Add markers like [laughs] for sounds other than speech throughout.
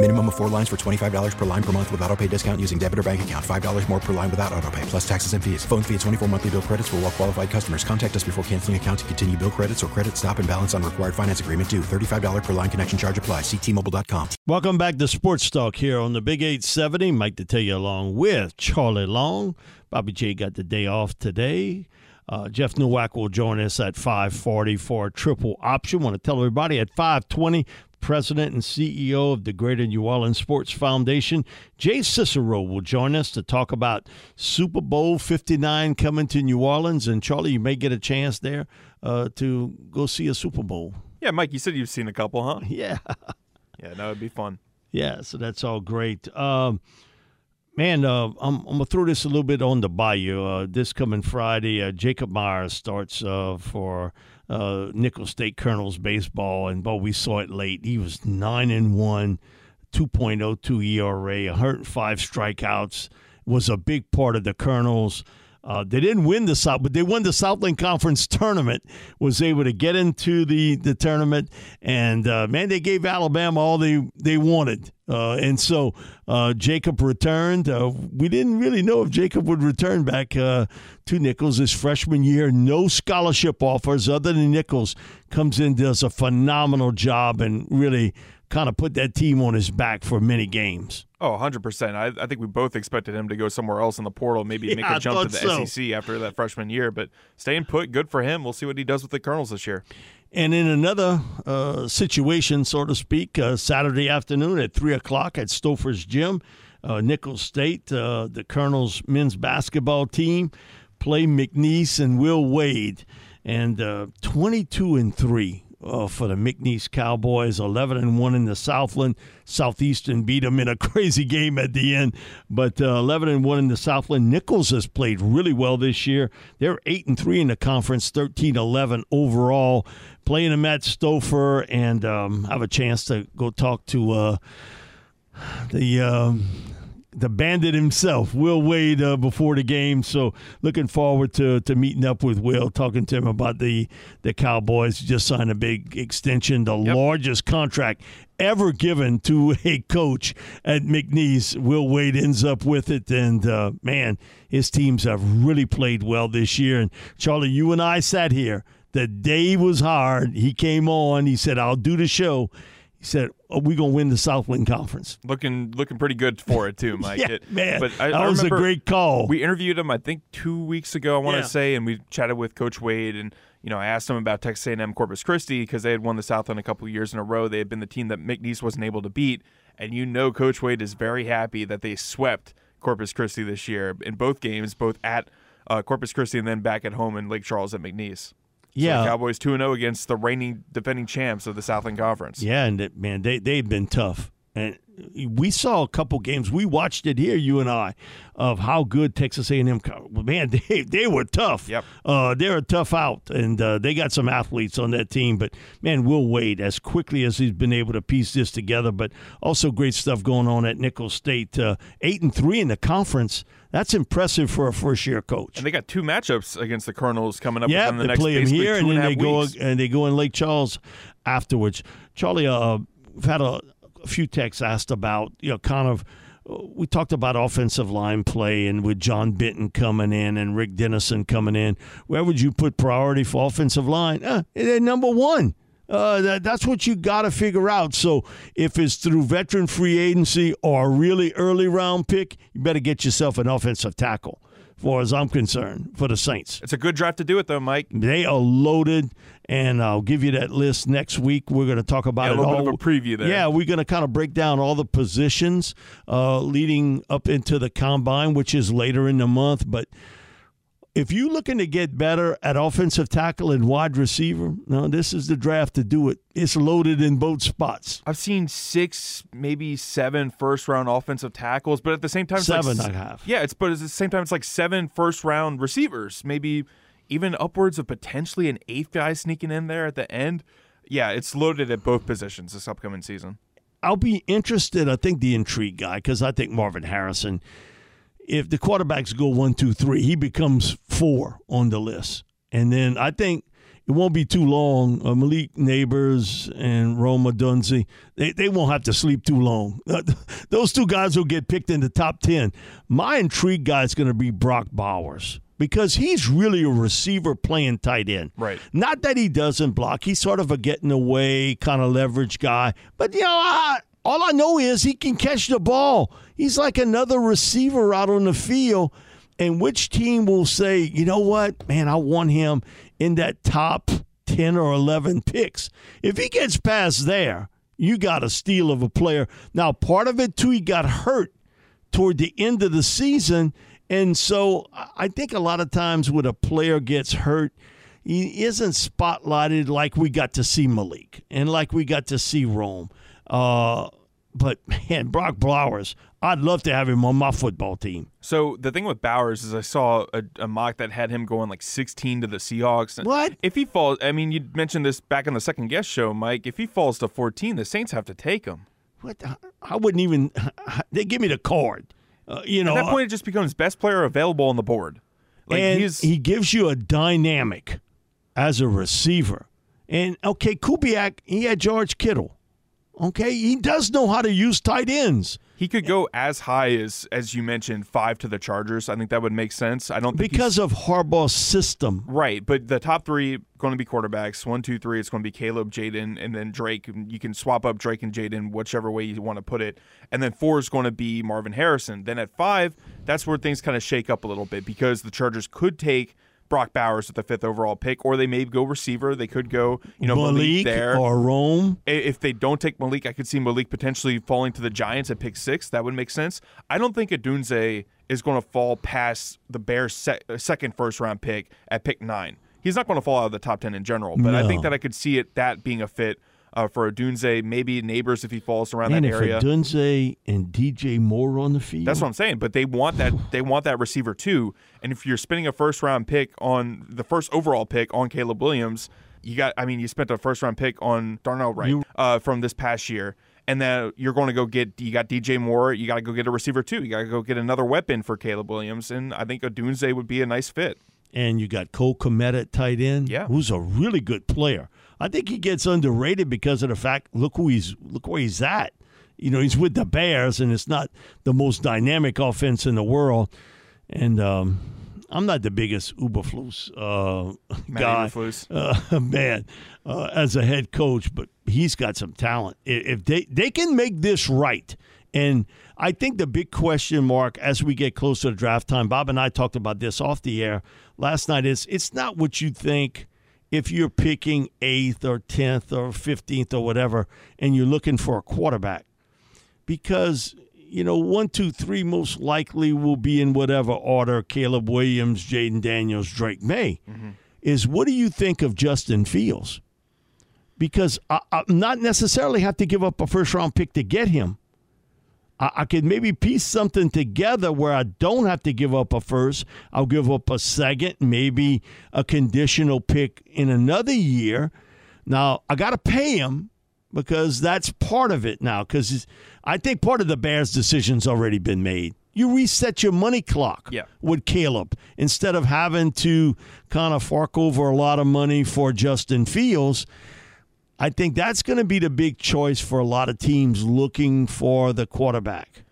Minimum of four lines for $25 per line per month with auto pay discount using debit or bank account. $5 more per line without auto pay, plus taxes and fees. Phone fee at 24 monthly bill credits for all well qualified customers. Contact us before canceling account to continue bill credits or credit stop and balance on required finance agreement due. $35 per line connection charge apply. Ctmobile.com. Welcome back to Sports Talk here on the Big 870. Mike Detillier along with Charlie Long. Bobby J got the day off today. Uh, Jeff Nowak will join us at 540 for a triple option. Want to tell everybody at 520 President and CEO of the Greater New Orleans Sports Foundation. Jay Cicero will join us to talk about Super Bowl 59 coming to New Orleans. And Charlie, you may get a chance there uh, to go see a Super Bowl. Yeah, Mike, you said you've seen a couple, huh? [laughs] Yeah. yeah, that would be fun. Yeah, so that's all great. Um, man, uh, I'm, I'm going to throw this a little bit on the bayou. Uh, this coming Friday, uh, Jacob Myers starts uh, for uh, Nicholls State Colonels baseball, and but we saw it late. He was nine and one, 2.02 ERA, 105 strikeouts. Was a big part of the Colonels. Uh, they didn't win the South, but they won the Southland Conference tournament. Was able to get into the the tournament, and uh, man, they gave Alabama all they they wanted. Uh, and so uh, Jacob returned. Uh, we didn't really know if Jacob would return back uh, to Nicholls his freshman year. No scholarship offers other than Nicholls Comes in, does a phenomenal job, and really kind of put that team on his back for many games. Oh, 100%. I, I think we both expected him to go somewhere else in the portal, maybe [laughs] Yeah, make a jump to the so. SEC after that freshman year. But staying put, good for him. We'll see what he does with the Colonels this year. And in another uh, situation, so to speak, uh, Saturday afternoon at 3 o'clock at Stopher's Gym, uh, Nicholls State, uh, the Colonels men's basketball team play McNeese and Will Wade. And uh, 22 and 3 uh, for the McNeese Cowboys, 11 and 1 in the Southland. Southeastern beat them in a [laughs] crazy game at the end, but uh, 11 and 1 in the Southland. Nicholls has played really well this year. They're 8 and 3 in the conference, 13 11 overall. Playing them at Stopher, and um, have a chance to go talk to uh, the. Um, the bandit himself, Will Wade, uh, before the game. So looking forward to to meeting up with Will, talking to him about the the Cowboys just signed a big extension, the largest contract ever given to [laughs] a coach at McNeese. Will Wade ends up with it, and uh, man, his teams have really played well this year. And Charlie, you and I sat here. The day was hard. He came on. He said, "I'll do the show." He said, "Are we gonna win the Southland Conference?" Looking looking pretty good for it, too, Mike. [laughs] Yeah, It- man, but I, that I was a great call. We interviewed him, I think, two weeks ago, I want to Yeah. say, and we chatted with Coach Wade. And, you know, I asked him about Texas A&M Corpus Christi because they had won the Southland a couple years in a row. They had been the team that McNeese wasn't able to beat. And you know Coach Wade is very happy that they swept Corpus Christi this year in both games, both at uh, Corpus Christi and then back at home in Lake Charles at McNeese. So Yeah. the Cowboys 2 and 0 against the reigning defending champs of the Southland Conference. Yeah, and it, man, they they've been tough. And we saw a couple games. We watched it here, you and I, of how good Texas A&M. Man, [laughs] they they were tough. Yep. Uh, they're a tough out, and uh, they got some athletes on that team. But man, Will Wade, as quickly as he's been able to piece this together, but also great stuff going on at Nicholls State. Uh, eight and three in the conference. That's impressive for a first year coach. And they got two matchups against the Colonels coming up Yeah, the they next play basically here, and and then they half go weeks. and they go in Lake Charles afterwards. Charlie, uh, we've had a, a few texts asked about you know kind of. We talked about offensive line play and with John Benton coming in and Rick Dennison coming in. Where would you put priority for offensive line? Uh, number one. Uh, that, that's what you got to figure out. So if it's through veteran free agency or a really early round pick, you better get yourself an offensive tackle. far as I'm concerned, for the Saints. It's a good draft to do it, though, Mike. They are loaded, and I'll give you that list next week. We're going to talk about Yeah, a it little all. bit of a preview there. Yeah, we're going to kind of break down all the positions uh, leading up into the combine, which is later in the month. But if you're looking to get better at offensive tackle and wide receiver, no, this is the draft to do it. It's loaded in both spots. I've seen six, maybe seven first round offensive tackles, but at the same time, like Seven, s- I have. Yeah, it's but at the same time, it's like seven first round receivers, maybe even upwards of potentially an eighth guy sneaking in there at the end. Yeah, it's loaded at both positions this upcoming season. I'll be interested. I think the intrigue guy because I think Marvin Harrison. If the quarterbacks go one, two, three, he becomes four on the list, and then I think it won't be too long. Uh, Malik Nabers and Rome Odunze, they they won't have to sleep too long. [laughs] Those two guys will get picked in the top ten. My intrigue guy is going to be Brock Bowers because he's really a receiver playing tight end. Right. Not that he doesn't block. He's sort of a getting away kind of leverage guy. But, you know, I, all I know is he can catch the ball. He's like another receiver out on the field. And which team will say, you know what, man, I want him in that top 10 or 11 picks? If he gets past there, you got a steal of a player. Now, part of it, too, he got hurt toward the end of the season. And so I think a lot of times when a player gets hurt, he isn't spotlighted like we got to see Malik and like we got to see Rome. Uh, but man, Brock Bowers, I'd love to have him on my football team. So the thing with Bowers is I saw a, a mock that had him going like 16 to the Seahawks. What? If he falls, I mean, you mentioned this back in the second guest show, Mike. If he falls to 14, the Saints have to take him. What? the- I wouldn't even. [laughs] They give me the card. Uh, you know, At that point, it just becomes best player available on the board. Like and he gives you a dynamic as a receiver. And okay, Kubiak, he had George Kittle. Okay, he does know how to use tight ends he could go as high as as you mentioned five to the Chargers. I think that would make sense. I don't think because of Harbaugh's system. Right, but the top three going to be quarterbacks. One, two, three. It's going to be Caleb, Jayden, and then Drake. You can swap up Drake and Jayden, whichever way you want to put it. And then four is going to be Marvin Harrison. Then at five, that's where things kind of shake up a little bit because the Chargers could take Brock Bowers with the fifth overall pick, or they may go receiver. They could go, you know, Malik, Malik there. or Rome. If they don't take Malik, I could see Malik potentially falling to the Giants at pick six. That would make sense. I don't think Odunze is going to fall past the Bears' uh, second first round pick at pick nine. He's not going to fall out of the top ten in general, but I think that I could see it that being a fit uh, for Odunze. Maybe Nabers if he falls around And that if area. And DJ Moore on the field, That's what I'm saying. But they want that they want that receiver too. And if you're spending a first round pick on the first overall pick on Caleb Williams, you got I mean you spent a first round pick on Darnell Wright uh, from this past year. And then you're going to go get you got DJ Moore, you got to go get a receiver too. You got to go get another weapon for Caleb Williams, and I think Odunze would be a nice fit. and you got Cole Kmet at tight end, Yeah. who's a really good player. I think he gets underrated because of the fact look who he's look where he's at. You know, he's with the Bears, and it's not the most dynamic offense in the world. And um, I'm not the biggest Uberflus uh, Matt guy, Eberflus. uh, [laughs] man, uh, as a head coach, but he's got some talent. If they they can make this right, and I think the big question mark as we get closer to draft time, Bob and I talked about this off the air last night. Is it's not what you think if you're picking eighth or tenth or fifteenth or whatever, and you're looking for a quarterback, because you know one, two, three most likely will be in whatever order: Caleb Williams, Jayden Daniels, Drake Maye. Mm-hmm. Is what do you think of Justin Fields? Because I, I not necessarily have to give up a first round pick to get him. I, I could maybe piece something together where I don't have to give up a first. I'll give up a second, maybe a conditional pick in another year. Now I got to pay him because that's part of it now. Because I think part of the Bears' decision's already been made. You reset your money clock Yeah. with Caleb instead of having to kind of fork over a lot of money for Justin Fields. I think that's going to be the big choice for a lot of teams looking for the quarterback.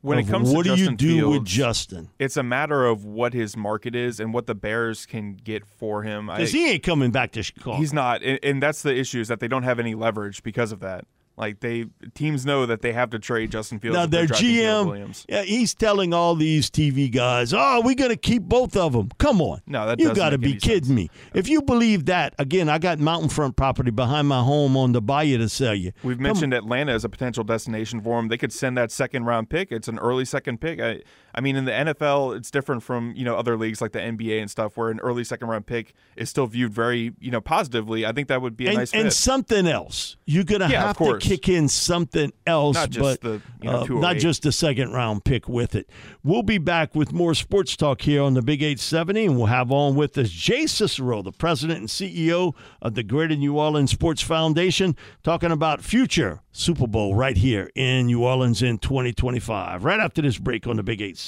When it comes what to what do Justin you do with Justin? it's a matter of what his market is and what the Bears can get for him. Because he ain't coming back to Chicago. He's not, and, and that's the issue is that they don't have any leverage because of that. Like they teams know that they have to trade Justin Fields. Now their GM, Williams. yeah, he's telling all these TV guys, "Oh, we're going to keep both of them." Come on, No, that you got to be kidding sense. me. If you believe that, again, I got mountain front property behind my home on the bayou to sell you. We've Come mentioned Atlanta as a potential destination for him. They could send that second round pick. It's an early second pick. I, I mean, in the NFL, it's different from you know other leagues like the NBA and stuff, where an early second round pick is still viewed very you know positively. I think that would be a and, nice and fit. something else. You're gonna Yeah, have to kick in something else, Not just but the, you know, uh, not just the second round pick with it. We'll be back with more sports talk here on the Big 870, and we'll have on with us Jay Cicero, the president and CEO of the Greater New Orleans Sports Foundation, talking about future Super Bowl right here in New Orleans in 2025. Right after this break on the Big 870.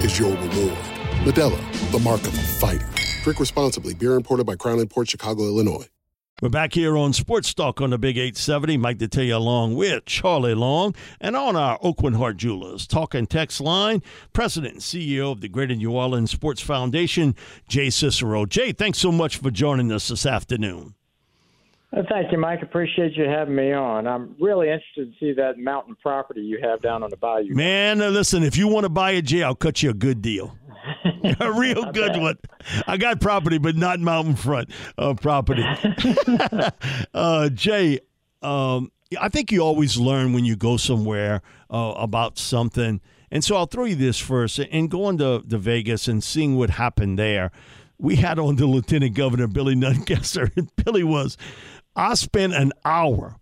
is your reward. Modelo, the mark of a fighter. Drink responsibly. Beer imported by Crown Port Chicago, Illinois. We're back here on Sports Talk on the Big 870. Mike Detillier along with Charlie Long and on our Oakland Heart Jewelers talking text line, President and CEO of the Greater New Orleans Sports Foundation, Jay Cicero. Jay, thanks so much for joining us this afternoon. Uh, Thank you, Mike. Appreciate you having me on. I'm really interested to see that mountain property you have down on the bayou. Man, listen, if you want to buy a Jay, I'll cut you a good deal. [laughs] a real good one. I got property, but not mountain front uh, property. [laughs] uh, Jay, um, I think you always learn when you go somewhere uh, about something. And so I'll throw you this first. And going to, to Vegas and seeing what happened there, we had on the Lieutenant Governor, Billy Nungesser. [laughs] And Billy was, I spent an hour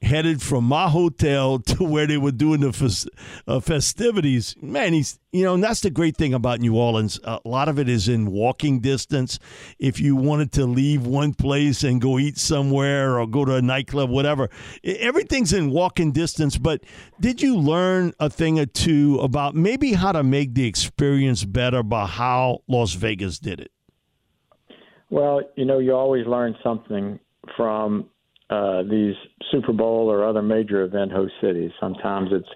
headed from my hotel [laughs] to where they were doing the uh, festivities. Man, he's you know, and that's the great thing about New Orleans. a lot of it is in walking distance. If you wanted to leave one place and go eat somewhere or go to a nightclub, whatever, everything's in walking distance. But did you learn a thing or two about maybe how to make the experience better by how Las Vegas did it? Well, you know, you always learn something from uh, these Super Bowl or other major event host cities. Sometimes it's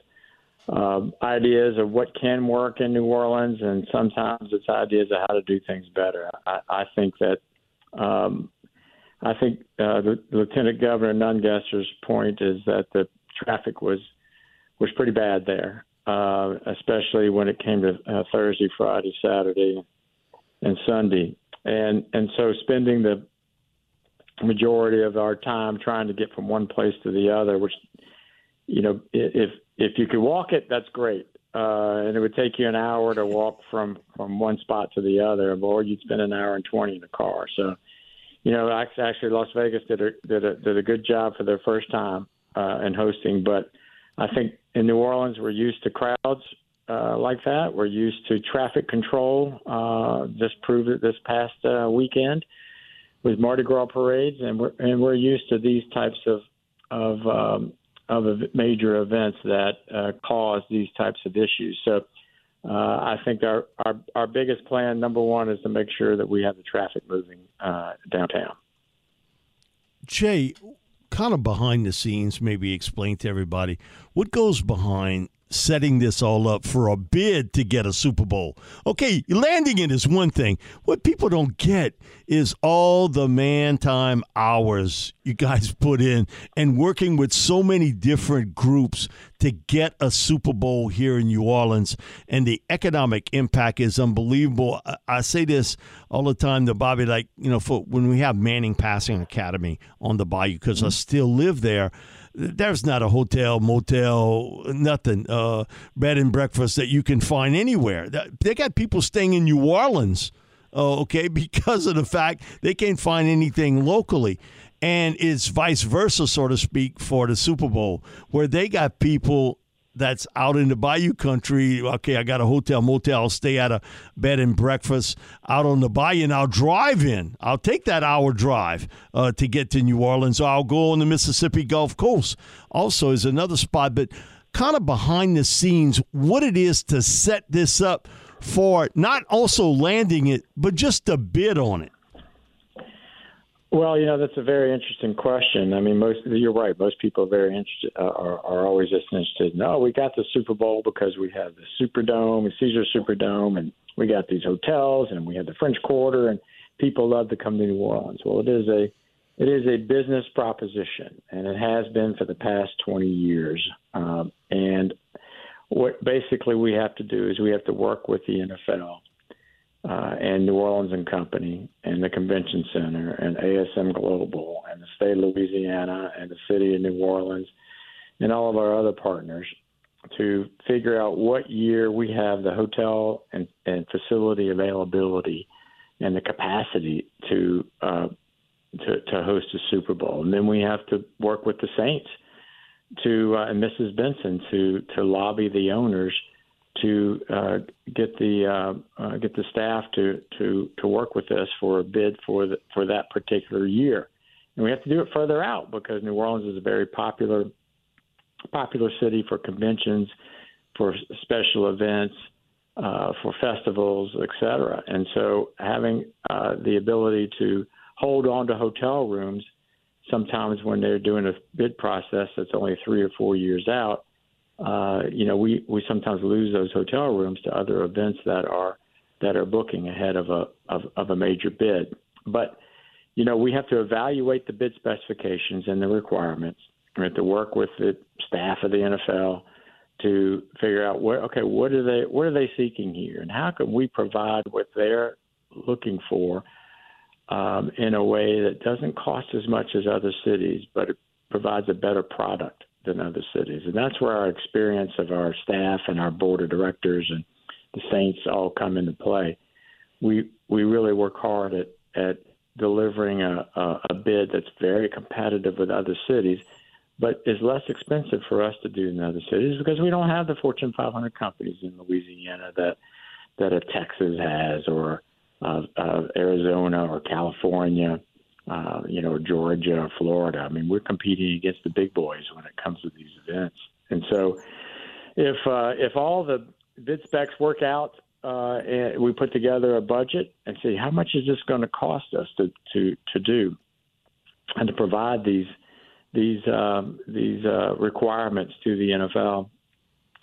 uh, ideas of what can work in New Orleans, and sometimes it's ideas of how to do things better. I, I think that um, I think uh, the Lieutenant Governor Nungesser's point is that the traffic was was pretty bad there, uh, especially when it came to uh, Thursday, Friday, Saturday, and Sunday, and and so spending the majority of our time trying to get from one place to the other, which you know, if if you could walk it, that's great. Uh, and it would take you an hour to walk from from one spot to the other, or you'd spend an hour and twenty in the car. So, you know, actually, Las Vegas did a did a did a good job for their first time uh, in hosting. But I think in New Orleans, we're used to crowds uh, like that. We're used to traffic control. Uh, just proved it this past uh, weekend with Mardi Gras parades, and we're and we're used to these types of of um, of major events that uh, cause these types of issues. So. Uh, I think our, our our biggest plan, number one, is to make sure that we have the traffic moving uh, downtown. Jay, kind of behind the scenes, maybe explain to everybody what goes behind setting this all up for a bid to get a Super Bowl. Okay, landing it is one thing. What people don't get is all the man time hours you guys [laughs] put in and working with so many different groups to get a Super Bowl here in New Orleans. And the economic impact is unbelievable. I say this all the time to Bobby, like, you know, for when we have Manning Passing Academy on the Bayou, because I mm-hmm. still live there there's not a hotel, motel, nothing, uh, bed and breakfast that you can find anywhere. They got people staying in New Orleans, uh, okay, [laughs] because of the fact they can't find anything locally. And it's vice versa, so to speak, for the Super Bowl, where they got people that's out in the bayou country. Okay, I got a hotel, motel, I'll stay at a bed and breakfast out on the bayou, and I'll drive in. I'll take that hour drive uh, to get to New Orleans. I'll go on the Mississippi Gulf Coast. Also, is another spot, but kind of behind the scenes, what it is to set this up for not also landing it, but just to bid on it. Well, you know that's a very interesting question. I mean, most you're right. Most people are very interested, uh, are, are always just interested. No, we got the Super Bowl because we have the Superdome, the Caesar Superdome, and we got these hotels, and we have the French Quarter, and people love to come to New Orleans. Well, it is a it is a business proposition, and it has been for the past 20 years. Um, and what basically we have to do is we have to work with the NFL uh, and New Orleans and Company and the Convention Center and ASM Global and the state of Louisiana and the city of New Orleans and all of our other partners to figure out what year we have the hotel and, and facility availability and the capacity to, uh, to to host a Super Bowl, and then we have to work with the Saints to uh, and Mrs. Benson to to lobby the owners to uh, get the uh, uh, get the staff to to to work with us for a bid for the, for that particular year, and we have to do it further out because New Orleans is a very popular popular city for conventions, for special events, uh, for festivals, etc. And so having uh, the ability to hold on to hotel rooms sometimes when they're doing a bid process that's only three or four years out uh, you know, we, we sometimes lose those hotel rooms to other events that are that are booking ahead of a of, of a major bid. But you know, we have to evaluate the bid specifications and the requirements. We have to work with the staff of the NFL to figure out what okay, what are they what are they seeking here, and how can we provide what they're looking for um, in a way that doesn't cost as much as other cities, but it provides a better product than other cities. And that's where our experience of our staff and our board of directors and the Saints all come into play. We we really work hard at at delivering a, a, a bid that's very competitive with other cities, but is less expensive for us to do than other cities because we don't have the Fortune 500 companies in Louisiana that that a Texas has or uh, uh, Arizona or California uh, you know, Georgia or Florida. I mean, we're competing against the big boys when it comes to these events. And so, if uh, if all the bid specs work out, uh, and we put together a budget and see how much is this going to cost us to to to do, and to provide these these um, these uh, requirements to the NFL.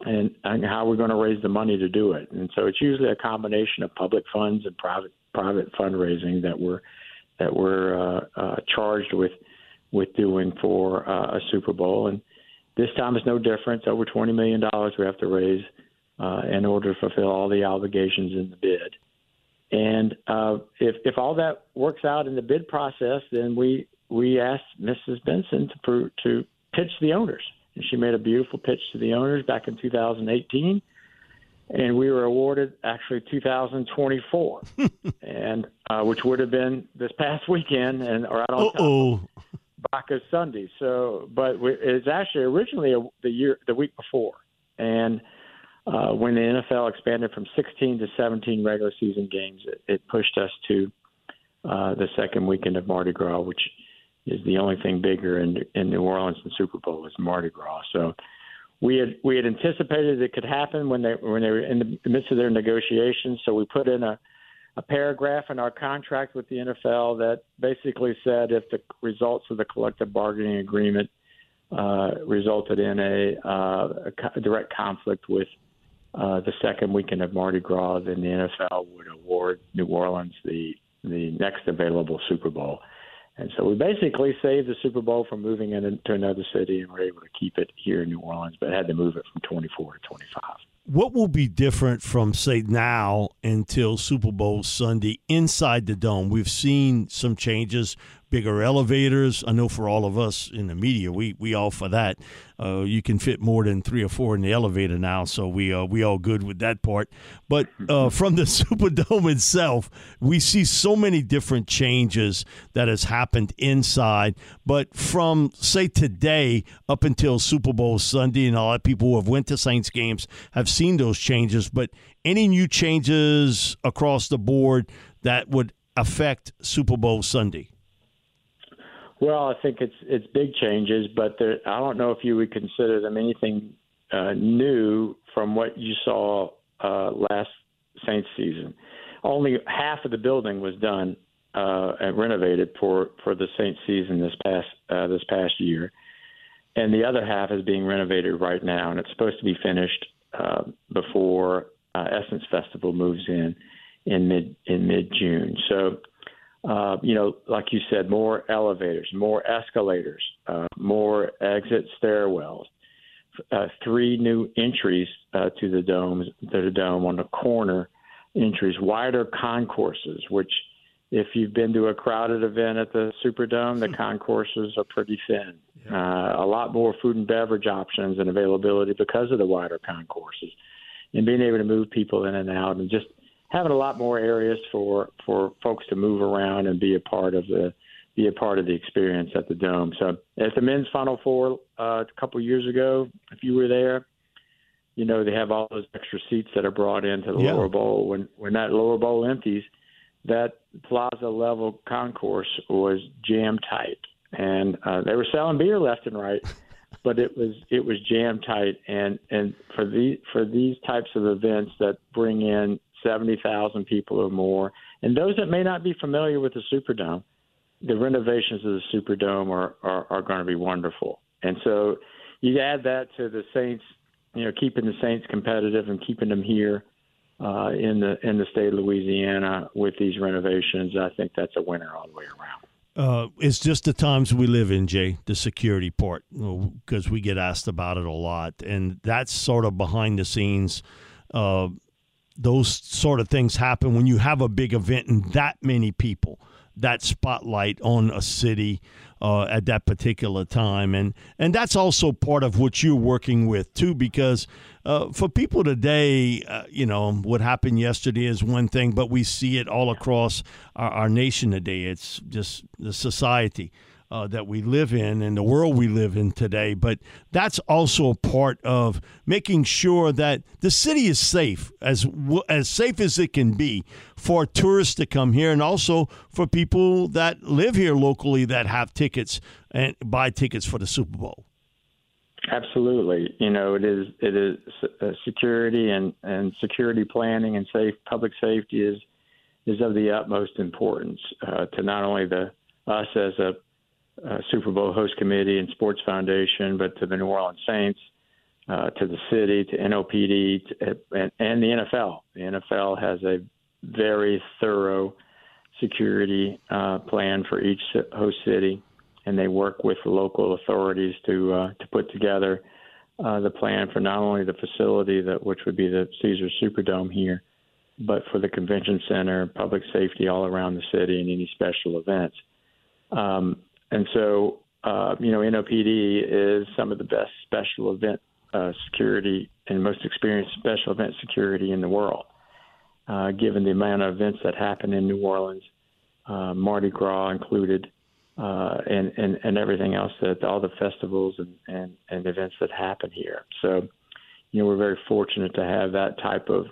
And, and how we're going to raise the money to do it, and so it's usually a combination of public funds and private private fundraising that we're that we're uh, uh, charged with with doing for uh, a Super Bowl. And this time is no different. It's over twenty million dollars we have to raise uh, in order to fulfill all the obligations in the bid. And uh, if if all that works out in the bid process, then we we asked Mrs. Benson to to pitch the owners, and she made a beautiful pitch to the owners back in 2018 and we were awarded actually 2024, [laughs] and uh, which would have been this past weekend and right on Uh-oh. top Bacchus Sunday. So, but we, it's actually originally a, the year the week before, and uh, when the NFL expanded from 16 to 17 regular season games, it, it pushed us to uh, the second weekend of Mardi Gras, which is the only thing bigger in in New Orleans than Super Bowl is Mardi Gras. So we had we had anticipated it could happen when they when they were in the midst of their negotiations. So we put in a a paragraph in our contract with the NFL that basically said if the results of the collective bargaining agreement uh, resulted in a, uh, a direct conflict with uh, the second weekend of Mardi Gras, then the NFL would award New Orleans the the next available Super Bowl. And so we basically saved the Super Bowl from moving into another city, and were able to keep it here in New Orleans, but had to move it from 24 to 25. What will be different from say now until Super Bowl Sunday inside the dome? We've seen some changes bigger elevators. I know for all of us in the media, we we all for that. Uh, you can fit more than three or four in the elevator now, so we uh, we all good with that part. But uh, from the [laughs] Superdome itself, we see so many different changes that has happened inside. But from say today up until Super Bowl Sunday, and a lot of people who have went to Saints games have seen those changes. But any new changes across the board that would affect Super Bowl Sunday? Well, I think it's it's big changes, but there, I don't know if you would consider them anything uh, new from what you saw uh, last Saints season. Only half of the building was done uh, and renovated for for the Saints season this past uh, this past year, and the other half is being renovated right now, and it's supposed to be finished uh, before uh, Essence Festival moves in in mid in mid June. So uh, you know, like you said, more elevators, more escalators, uh, more exit stairwells, uh, three new entries uh, to the dome, to the dome on the corner entries, wider concourses, which if you've been to a crowded event at the Superdome, the concourses are pretty thin. Uh, a lot more food and beverage options and availability because of the wider concourses, and being able to move people in and out, and just having a lot more areas for for folks to move around and be a part of the be a part of the experience at the dome. So at the men's Final Four uh, a couple years ago, if you were there, you know they have all those extra seats that are brought into the Yeah. lower bowl. When when that lower bowl empties, that plaza level concourse was jam tight, and uh, they were selling beer left and right. [laughs] But it was it was jam tight, and and for the for these types of events that bring in seventy thousand people or more, and those that may not be familiar with the Superdome, the renovations of the Superdome are are, are going to be wonderful. And so you add that to the Saints, you know, keeping the Saints competitive and keeping them here uh, in the in the state of Louisiana with these renovations. I think that's a winner all the way around. Uh, it's just the times we live in, Jay, the security part, because we get asked about it a lot. And that's sort of behind the scenes. Uh, those sort of things happen when you have a big event and that many people, that spotlight on a city uh, at that particular time. And, and that's also part of what you're working with, too, because uh, for people today, uh, you know, what happened yesterday is one thing, but we see it all across our, our nation today. It's just the society. Uh, that we live in and the world we live in today. But that's also a part of making sure that the city is safe, as as safe as it can be for tourists to come here, and also for people that live here locally that have tickets and buy tickets for the Super Bowl. Absolutely, you know it is it is uh, security and and security planning and safe public safety is is of the utmost importance uh, to not only the us as a, uh Super Bowl host committee and sports foundation, but to the New Orleans Saints, uh, to the city, to NOPD, to, and, and the NFL. The NFL has a very thorough security uh, plan for each host city and they work with local authorities to uh, to put together uh, the plan for not only the facility that which would be the Caesars Superdome here, but for the convention center, public safety all around the city, and any special events. Um, and so, uh, you know, NOPD is some of the best special event uh, security and most experienced special event security in the world, uh, given the amount of events that happen in New Orleans, uh, Mardi Gras included uh, and, and, and everything else that all the festivals and, and, and events that happen here. So, you know, we're very fortunate to have that type of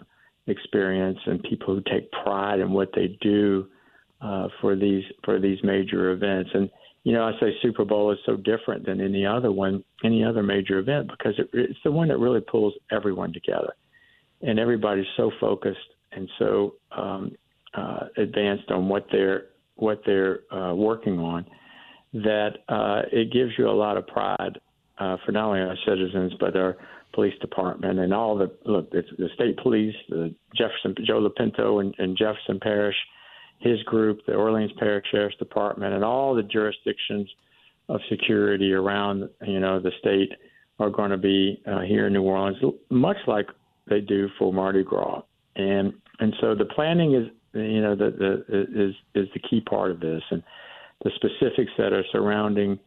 experience and people who take pride in what they do uh, for these for these major events. And you know, I say Super Bowl is so different than any other one, any other major event because it, it's the one that really pulls everyone together, and everybody's so focused and so um, uh, advanced on what they're what they're uh, working on, that uh, it gives you a lot of pride uh, for not only our citizens but our police department and all the look the, the state police, the Jefferson Joe Lopinto and, and Jefferson Parish, his group, the Orleans Parish Sheriff's Department, and all the jurisdictions of security around you know the state are going to be uh, here in New Orleans, much like they do for Mardi Gras, and and so the planning is you know the, the is is the key part of this, and the specifics that are surrounding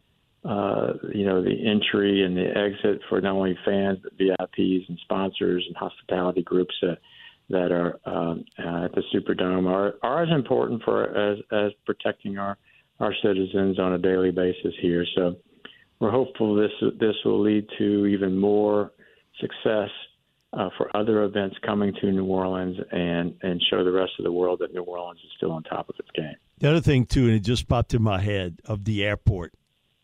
uh, you know, the entry and the exit for not only fans but VIPs and sponsors and hospitality groups that that are um, uh, at the Superdome are are as important for as as protecting our our citizens on a daily basis here. So we're hopeful this this will lead to even more success uh, for other events coming to New Orleans and and show the rest of the world that New Orleans is still on top of its game. The other thing too, and it just popped in my head of the airport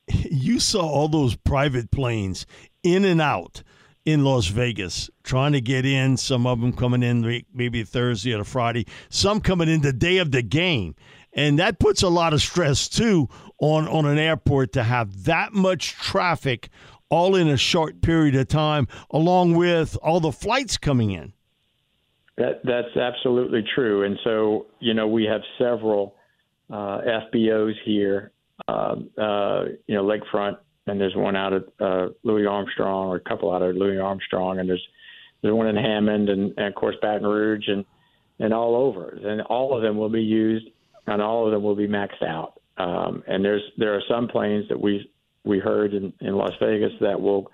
[laughs] you saw all those private planes in and out in Las Vegas trying to get in. Some of them coming in maybe Thursday or Friday. Some coming in the day of the game, and that puts a lot of stress too on on an airport to have that much traffic all in a short period of time, along with all the flights coming in. That that's absolutely true, and so you know we have several uh, FBOs here uh, uh, you know, Lakefront, and there's one out at uh, Louis Armstrong, or a couple out at Louis Armstrong, and there's there's one in Hammond, and, and of course Baton Rouge, and and all over, and all of them will be used, and all of them will be maxed out. Um, and there's there are some planes that we we heard in, in Las Vegas that will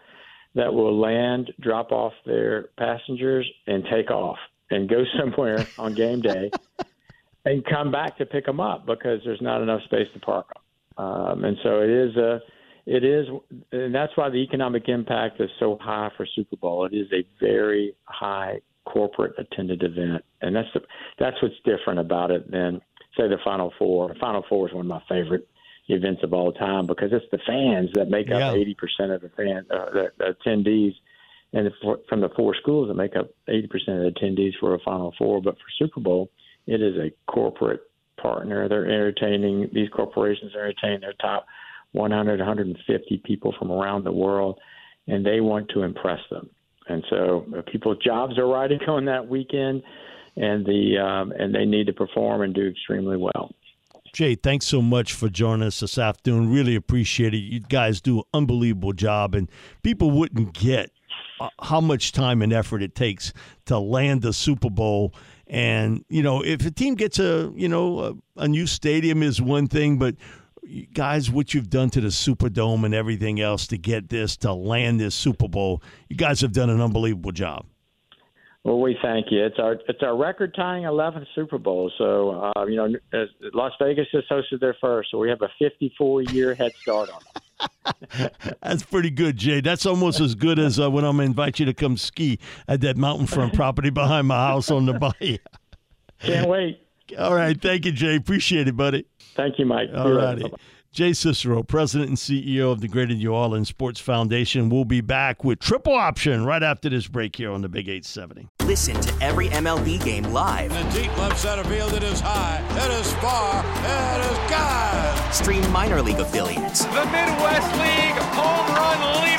that will land, drop off their passengers, and take off and go [laughs] somewhere on game day, and come back to pick them up because there's not enough space to park them. Um, and so it is a, it is, and that's why the economic impact is so high for Super Bowl. It is a very high corporate attended event, and that's the, that's what's different about it than say the Final Four. The Final Four is one of my favorite events of all time because it's the fans that make up eighty percent of the fan uh, the, the attendees, and the, from the four schools that make up eighty percent of the attendees for a Final Four. But for Super Bowl, it is a corporate partner. They're entertaining these corporations are entertaining their top 100, 150 people from around the world, and they want to impress them. And so uh, people's jobs are riding [laughs] on that weekend, and the um, and they need to perform and do extremely well. Jay, thanks so much for joining us this afternoon. Really appreciate it. You guys do an unbelievable job, and people wouldn't get uh, how much time and effort it takes to land the Super Bowl and you know, if a team gets a you know a, a new stadium is one thing, but guys, what you've done to the Superdome and everything else to get this to land this Super Bowl, you guys have done an unbelievable job. Well, we thank you. It's our it's our record tying 11th Super Bowl. So uh, you know, Las Vegas just hosted their first, so we have a 54 year head start on them. [laughs] That's pretty good, Jay. That's almost as good as uh, when I'm going to invite you to come ski at that mountain front property behind my house on the bayou. Can't wait. All right. Thank you, Jay. Appreciate it, buddy. Thank you, Mike. All righty. Jay Cicero, President and CEO of the Greater New Orleans Sports Foundation, will be back with Triple Option right after this break here on the Big 870. Listen to every MLB game live. In the deep left center field, it is high, it is far, it is God. Stream minor league affiliates. The Midwest League home run leader.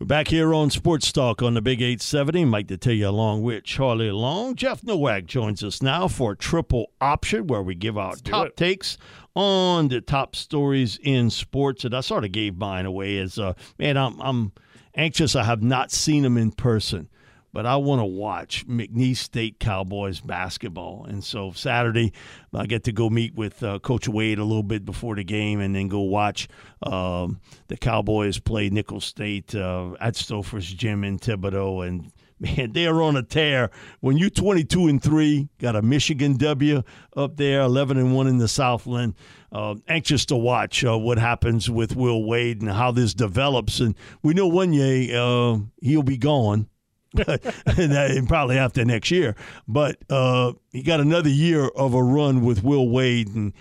We're back here on Sports Talk on the Big 870. Mike Detillier along with Charlie Long. Jeff Nowak joins us now for Triple Option, where we give out top it. takes on the top stories in sports. And I sort of gave mine away as, uh, man, I'm, I'm anxious. I have not seen them in person but I want to watch McNeese State Cowboys basketball. And so Saturday, I get to go meet with uh, Coach Wade a little bit before the game and then go watch um, the Cowboys play Nicholls State uh, at Stopher's Gym in Thibodaux. And [laughs] man, they are on a tear. When you 22 and 3, got a Michigan W up there, 11 and 1 in the Southland. Uh, anxious to watch uh, what happens with Will Wade and how this develops. And we know one year uh, he'll be gone. And [laughs] probably after next year. But uh, he got another year of a run with Will Wade, and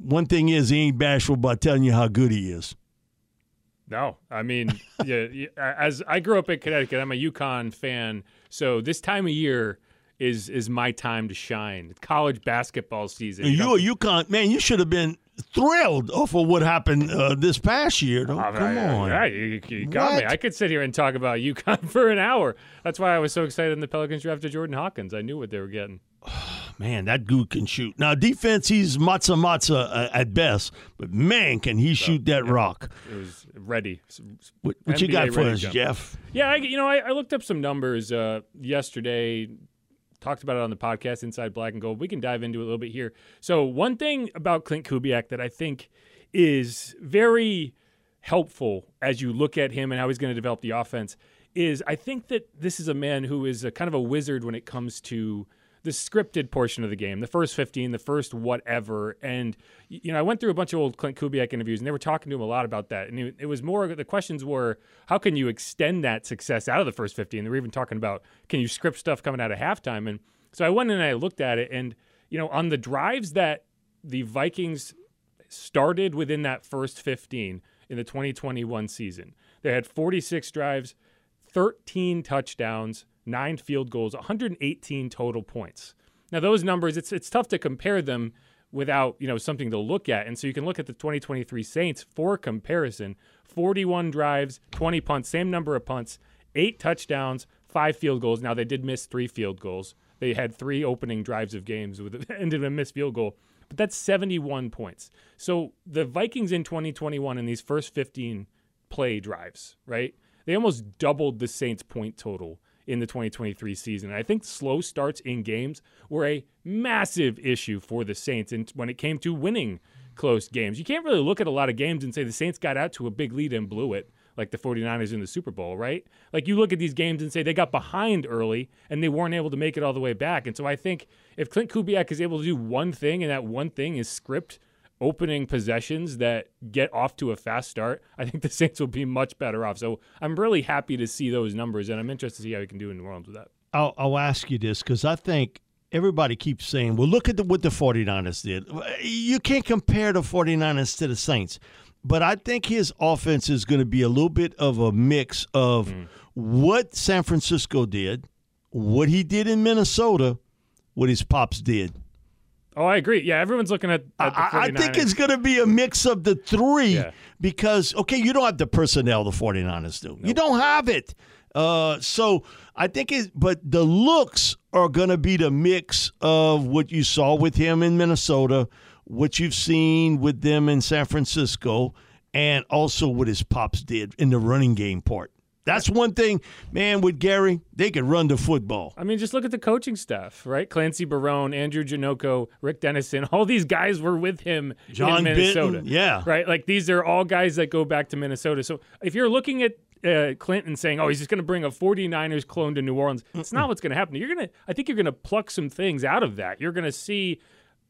one thing is he ain't bashful about telling you how good he is. No, I mean, [laughs] yeah, as I grew up in Connecticut, I'm a UConn fan, so this time of year is is my time to shine. College basketball season. You a UConn man? You should have been thrilled for what happened uh, this past year. Come on, you, you got me. I could sit here and talk about UConn [laughs] for an hour. That's why I was so excited when the Pelicans drafted Jordan Hawkins. I knew what they were getting. [sighs] man, that dude can shoot. Now defense, he's matza matza uh, at best, but man, can he shoot that rock? It was ready. What, what you got for us, jump. Jeff? Yeah, I, you know, I, I looked up some numbers uh, yesterday. Talked about it on the podcast Inside Black and Gold. We can dive into it a little bit here. So one thing about Klint Kubiak that I think is very helpful as you look at him and how he's going to develop the offense is I think that this is a man who is a kind of a wizard when it comes to the scripted portion of the game, the first 15, the first whatever. And, you know, I went through a bunch of old Klint Kubiak interviews and they were talking to him a lot about that. And it, was more, the questions were, how can you extend that success out of the first 15? They were even talking about, can you script stuff coming out of halftime? And so I went in and I looked at it. And, you know, on the drives that the Vikings started within that first 15 in the 2021 season, they had 46 drives, 13 touchdowns, nine field goals, 118 total points. Now those numbers, it's it's tough to compare them without you know something to look at, and so you can look at the 2023 Saints for comparison: 41 drives, 20 punts, same number of punts, eight touchdowns, five field goals. Now they did miss three field goals. They had three opening drives of games with [laughs] ended in a missed field goal, but that's 71 points. So the Vikings in 2021 in these first 15 play drives, right? They almost doubled the Saints' point total in the 2023 season. I think slow starts in games were a massive issue for the Saints and when it came to winning close games. You can't really look at a lot of games and say the Saints got out to a big lead and blew it like the 49ers in the Super Bowl, right? Like you look at these games and say they got behind early and they weren't able to make it all the way back. And so I think if Klint Kubiak is able to do one thing and that one thing is script opening possessions that get off to a fast start, I think the [laughs] Saints will be much better off. So I'm really happy to see those numbers, and I'm interested to see how he can do in New Orleans with that. I'll, I'll ask you this because I think everybody keeps saying, well, look at the, what the 49ers did. You can't compare the 49ers to the Saints. But I think his offense is going to be a little bit of a mix of mm. what San Francisco did, what he did in Minnesota, what his pops did. Oh, I agree. Yeah, everyone's looking at, at the I, I 49ers. think it's going to be a mix of the three because, okay, you don't have the personnel the 49ers do. You don't have it. Uh, so I think it, but the looks are going to be the mix of what you saw with him in Minnesota, what you've seen with them in San Francisco, and also what his pops did in the running game part. That's one thing, man, with Gary, they could run the football. I mean, just look at the coaching staff, right? Clancy Barone, Andrew Janocko, Rick Dennison, all these guys were with him John in Minnesota. Yeah. Right? Like these are all guys that go back to Minnesota. So if you're looking at uh, Clinton saying, oh, he's just going to bring a 49ers clone to New Orleans, it's not what's going to happen. You're going to, I think you're going to pluck some things out of that. You're going to see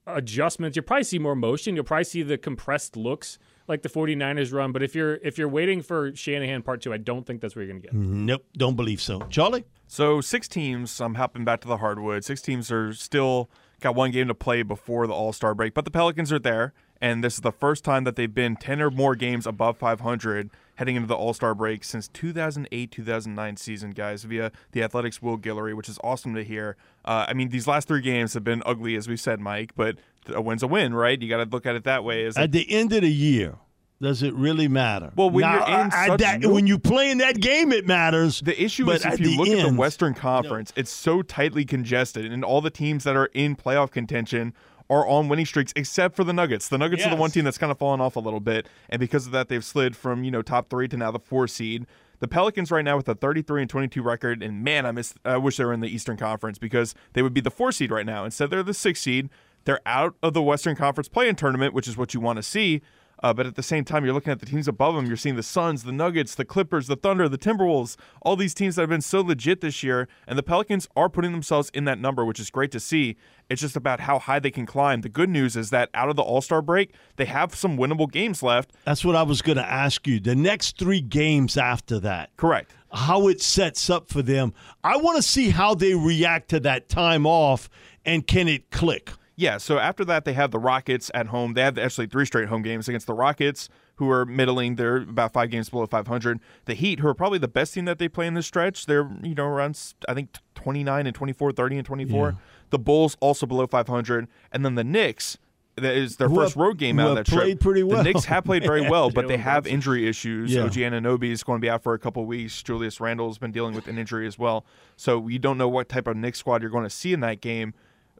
adjustments. You'll probably see more motion. You'll probably see the compressed looks like the 49ers run. But if you're if you're waiting for Shanahan part two, I don't think that's where you're going to get. Nope, don't believe so. Charlie? So six teams. I'm hopping back to the hardwood. Six teams are still got one game to play before the All Star break, but the Pelicans are there, and this is the first time that they've been 10 or more games above 500 heading into the All Star break since 2008-2009 season, guys, via the Athletics' Will Guillory, which is awesome to hear. Uh, I mean, these last three games have been ugly, as we said, Mike, but a win's a win, right? You got to look at it that way. At the end of the year, does it really matter? Well, when Now, you're in I- I- that- when you play in that game, it matters. The issue is if you look at the Western Conference, it's so tightly congested, and all the teams that are in playoff contention are on winning streaks, except for the Nuggets. The Nuggets are the one team that's kind of fallen off a little bit, and because of that, they've slid from you know top three to now the four seed. The Pelicans right now with a 33 and 22 record, and man, I miss. I wish they were in the Eastern Conference because they would be the four seed right now. Instead, they're the six seed. They're out of the Western Conference play-in tournament, which is what you want to see. Uh, but at the same time, you're looking at the teams above them. You're seeing the Suns, the Nuggets, the Clippers, the Thunder, the Timberwolves, all these teams that have been so legit this year. And the Pelicans are putting themselves in that number, which is great to see. It's just about how high they can climb. The good news is that out of the All Star break, they have some winnable games left. That's what I was going to ask you. The next three games after that. Correct. How it sets up for them. I want to see how they react to that time off and can it click? Yeah, so after that, they have the Rockets at home. They have actually three straight home games against the Rockets, who are middling. They're about five games below 500. The Heat, who are probably the best team that they play in this stretch, they're, you know, around, I think, 29 and 24, 30 and 24. Yeah. The Bulls, also below 500. And then the Knicks, that is their Who first have- road game out of have that played trip. pretty well, The Knicks have played very well, [laughs] but they have injury issues. Yeah. OG Anunoby is going to be out for a couple weeks. Julius Randle's been dealing with an injury as well. So we don't know what type of Knicks squad you're going to see in that game.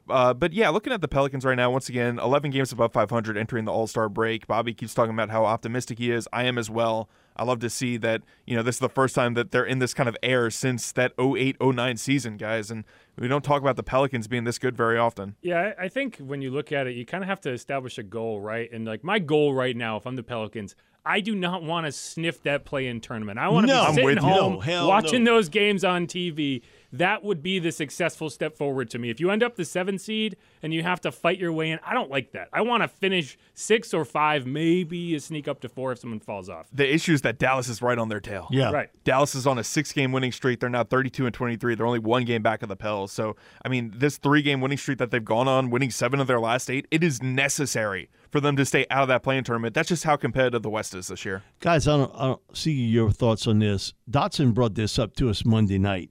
Uh, but yeah, looking at the Pelicans right now, once again, 11 games above 500 entering the All Star break. Bobby keeps talking about how optimistic he is. I am as well. I love to see that, you know, this is the first time that they're in this kind of air since that 08 09 season, guys. And we don't talk about the Pelicans being this good very often. Yeah, I I think when you look at it, you kind of have to establish a goal, right? And like my goal right now, if I'm the Pelicans, I do not want to sniff that play-in tournament. I want to No. be I'm sitting with home No, watching no. those games on TV. That would be the successful step forward to me. If you end up the seven seed and you have to fight your way in, I don't like that. I want to finish six or five, maybe you sneak up to four if someone falls off. The issue is that Dallas is right on their tail. Yeah. Right. Dallas is on a six game winning streak. They're now 32 and 23. They're only one game back of the Pels. So, I mean, this three game winning streak that they've gone on, winning seven of their last eight, it is necessary for them to stay out of that play-in tournament. That's just how competitive the West is this year. Guys, I don't, I don't see your thoughts on this. Dotson brought this up to us Monday night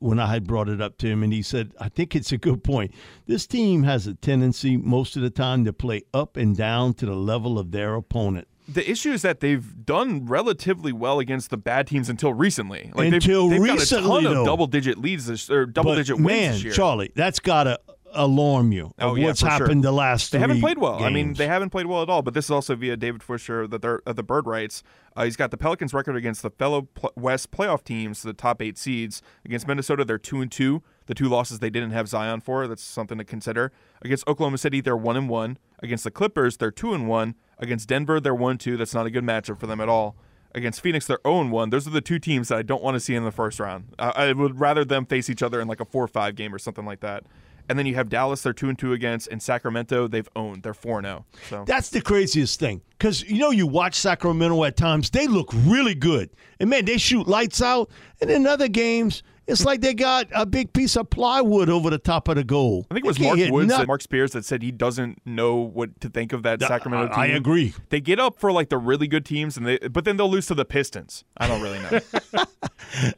when I had brought it up to him, and he said, I think it's a good point. This team has a tendency most of the time to play up and down to the level of their opponent. The issue is that they've done relatively well against the bad teams until recently. Like Until they've, they've recently, got a ton though. of double digit leads this, or double But, digit wins man, this year. Charlie, that's got to alarm you Oh yeah, what's for sure. happened the last They haven't played well. I mean, they haven't played well at all. But this is also via David Fisher, the thir- uh, the Bird Writes. Uh, he's got the Pelicans record against the fellow West playoff teams, the top eight seeds. Against Minnesota, they're two and two. The two losses they didn't have Zion for. That's something to consider. Against Oklahoma City, they're one and one. Against the Clippers, they're two and one. Against Denver, they're one two. That's not a good matchup for them at all. Against Phoenix, they're 0 1. Those are the two teams that I don't want to see in the first round. Uh, I would rather them face each other in like a 4 5 game or something like that. And then you have Dallas, they're 2 and 2 against, and Sacramento, they've owned. They're 4 0. So That's the craziest thing. Because, you know, you watch Sacramento at times, they look really good. And, man, they shoot lights out. And in other games, it's like they got a big piece of plywood over the top of the goal. I think it was Mark Woods, that Mark Spears, that said he doesn't know what to think of that I- Sacramento team. I agree. They get up for like the really good teams, and they but then they'll lose to the Pistons. I don't really know. [laughs]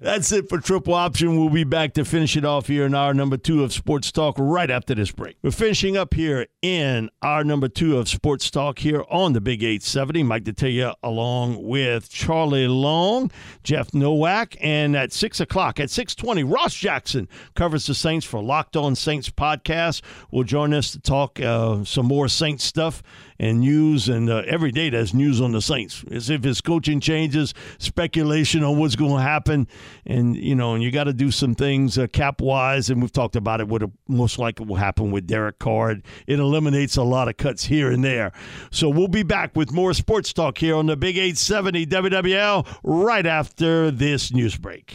That's it for Triple Option. We'll be back to finish it off here in our number two of Sports Talk right after this break. We're finishing up here in our number two of Sports Talk here on the Big 870. Mike Detillier along with Charlie Long, Jeff Nowak, and at 6 o'clock, at 620, Ross Jackson covers the Saints for Locked On Saints podcast. Will join us to talk uh, some more Saints stuff and news. And uh, every day there's news on the Saints. As if his coaching changes, speculation on what's going to happen. And, you know, and you got to do some things uh, cap wise. And we've talked about it, what most likely will happen with Derek Carr. It eliminates a lot of cuts here and there. So we'll be back with more sports talk here on the Big 870 WWL right after this news break.